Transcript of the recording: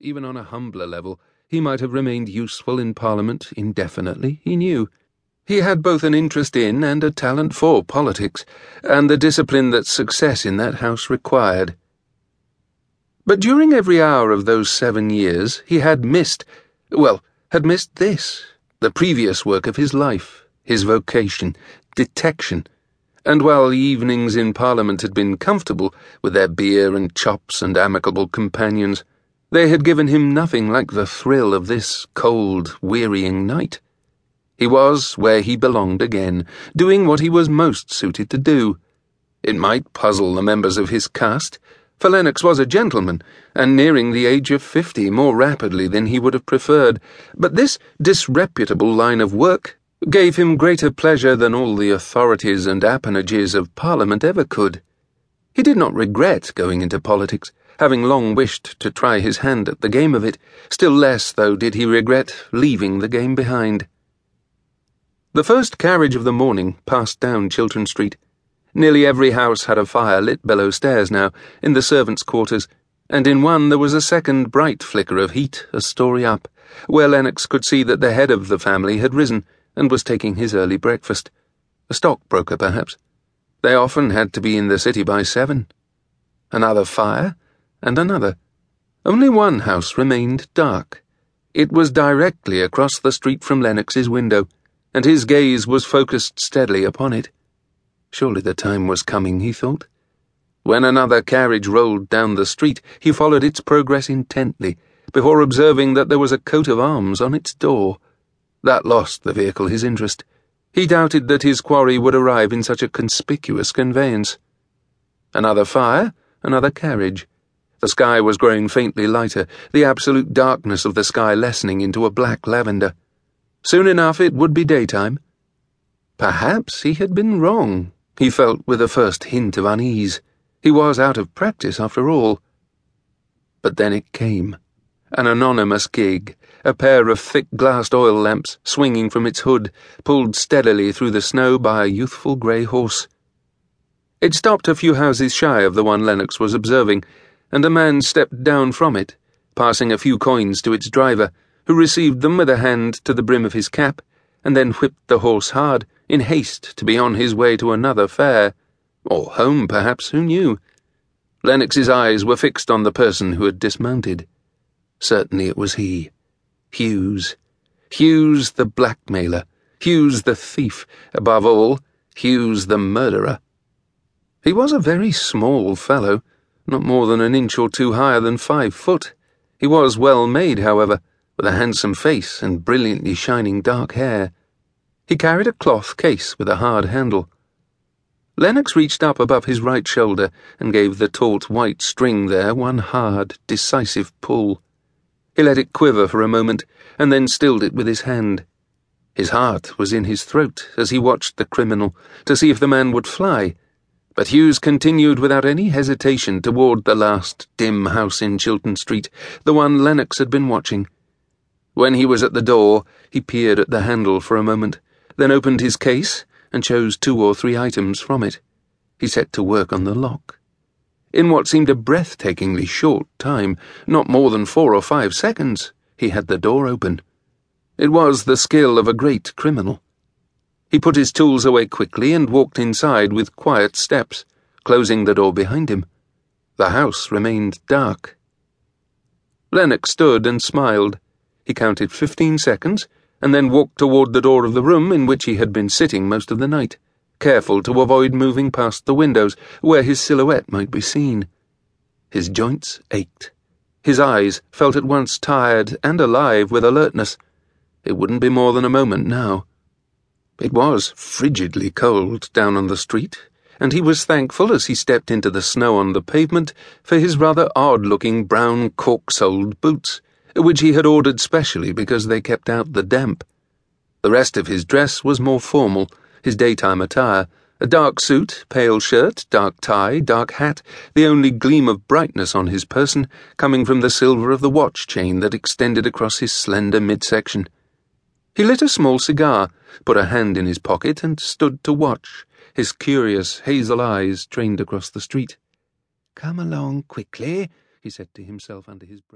Even on a humbler level, he might have remained useful in Parliament indefinitely, he knew. He had both an interest in and a talent for politics, and the discipline that success in that House required. But during every hour of those seven years, he had missed, well, had missed this, the previous work of his life, his vocation, detection. And while evenings in Parliament had been comfortable, with their beer and chops and amicable companions, they had given him nothing like the thrill of this cold, wearying night. He was where he belonged again, doing what he was most suited to do. It might puzzle the members of his caste, for Lenox was a gentleman, and nearing the age of fifty more rapidly than he would have preferred, but this disreputable line of work gave him greater pleasure than all the authorities and appanages of Parliament ever could. He did not regret going into politics, having long wished to try his hand at the game of it, still less, though, did he regret leaving the game behind. The first carriage of the morning passed down Chiltern Street. Nearly every house had a fire lit below stairs now, in the servants' quarters, and in one there was a second bright flicker of heat a story up, where Lenox could see that the head of the family had risen and was taking his early breakfast. A stockbroker, perhaps. They often had to be in the city by seven. Another fire, and another. Only one house remained dark. It was directly across the street from Lenox's window and his gaze was focused steadily upon it. Surely the time was coming, he thought. When another carriage rolled down the street, he followed its progress intently, before observing that there was a coat of arms on its door. That lost the vehicle his interest. He doubted that his quarry would arrive in such a conspicuous conveyance. Another fire, another carriage. The sky was growing faintly lighter, the absolute darkness of the sky lessening into a black lavender. Soon enough it would be daytime. Perhaps he had been wrong, he felt with a first hint of unease. He was out of practice after all. But then it came. An anonymous gig, a pair of thick glassed oil lamps swinging from its hood, pulled steadily through the snow by a youthful grey horse. It stopped a few houses shy of the one Lenox was observing, and a man stepped down from it, passing a few coins to its driver who received them with a hand to the brim of his cap, and then whipped the horse hard, in haste to be on his way to another fare. Or home, perhaps, who knew? Lenox's eyes were fixed on the person who had dismounted. Certainly it was he. Hughes. Hughes the blackmailer. Hughes the thief. Above all, Hughes the murderer. He was a very small fellow, not more than an inch or two higher than five foot. He was well made, however with a handsome face and brilliantly shining dark hair. He carried a cloth case with a hard handle. Lenox reached up above his right shoulder and gave the taut white string there one hard, decisive pull. He let it quiver for a moment and then stilled it with his hand. His heart was in his throat as he watched the criminal to see if the man would fly, but Hughes continued without any hesitation toward the last dim house in Chiltern Street, the one Lenox had been watching. When he was at the door, he peered at the handle for a moment, then opened his case and chose two or three items from it. He set to work on the lock. In what seemed a breathtakingly short time, not more than four or five seconds, he had the door open. It was the skill of a great criminal. He put his tools away quickly and walked inside with quiet steps, closing the door behind him. The house remained dark. Lenox stood and smiled. He counted fifteen seconds and then walked toward the door of the room in which he had been sitting most of the night, careful to avoid moving past the windows where his silhouette might be seen. His joints ached. His eyes felt at once tired and alive with alertness. It wouldn't be more than a moment now. It was frigidly cold down on the street, and he was thankful as he stepped into the snow on the pavement for his rather odd looking brown cork soled boots which he had ordered specially because they kept out the damp. The rest of his dress was more formal, his daytime attire a dark suit, pale shirt, dark tie, dark hat, the only gleam of brightness on his person coming from the silver of the watch chain that extended across his slender midsection. He lit a small cigar, put a hand in his pocket, and stood to watch, his curious hazel eyes trained across the street. Come along quickly, he said to himself under his breath.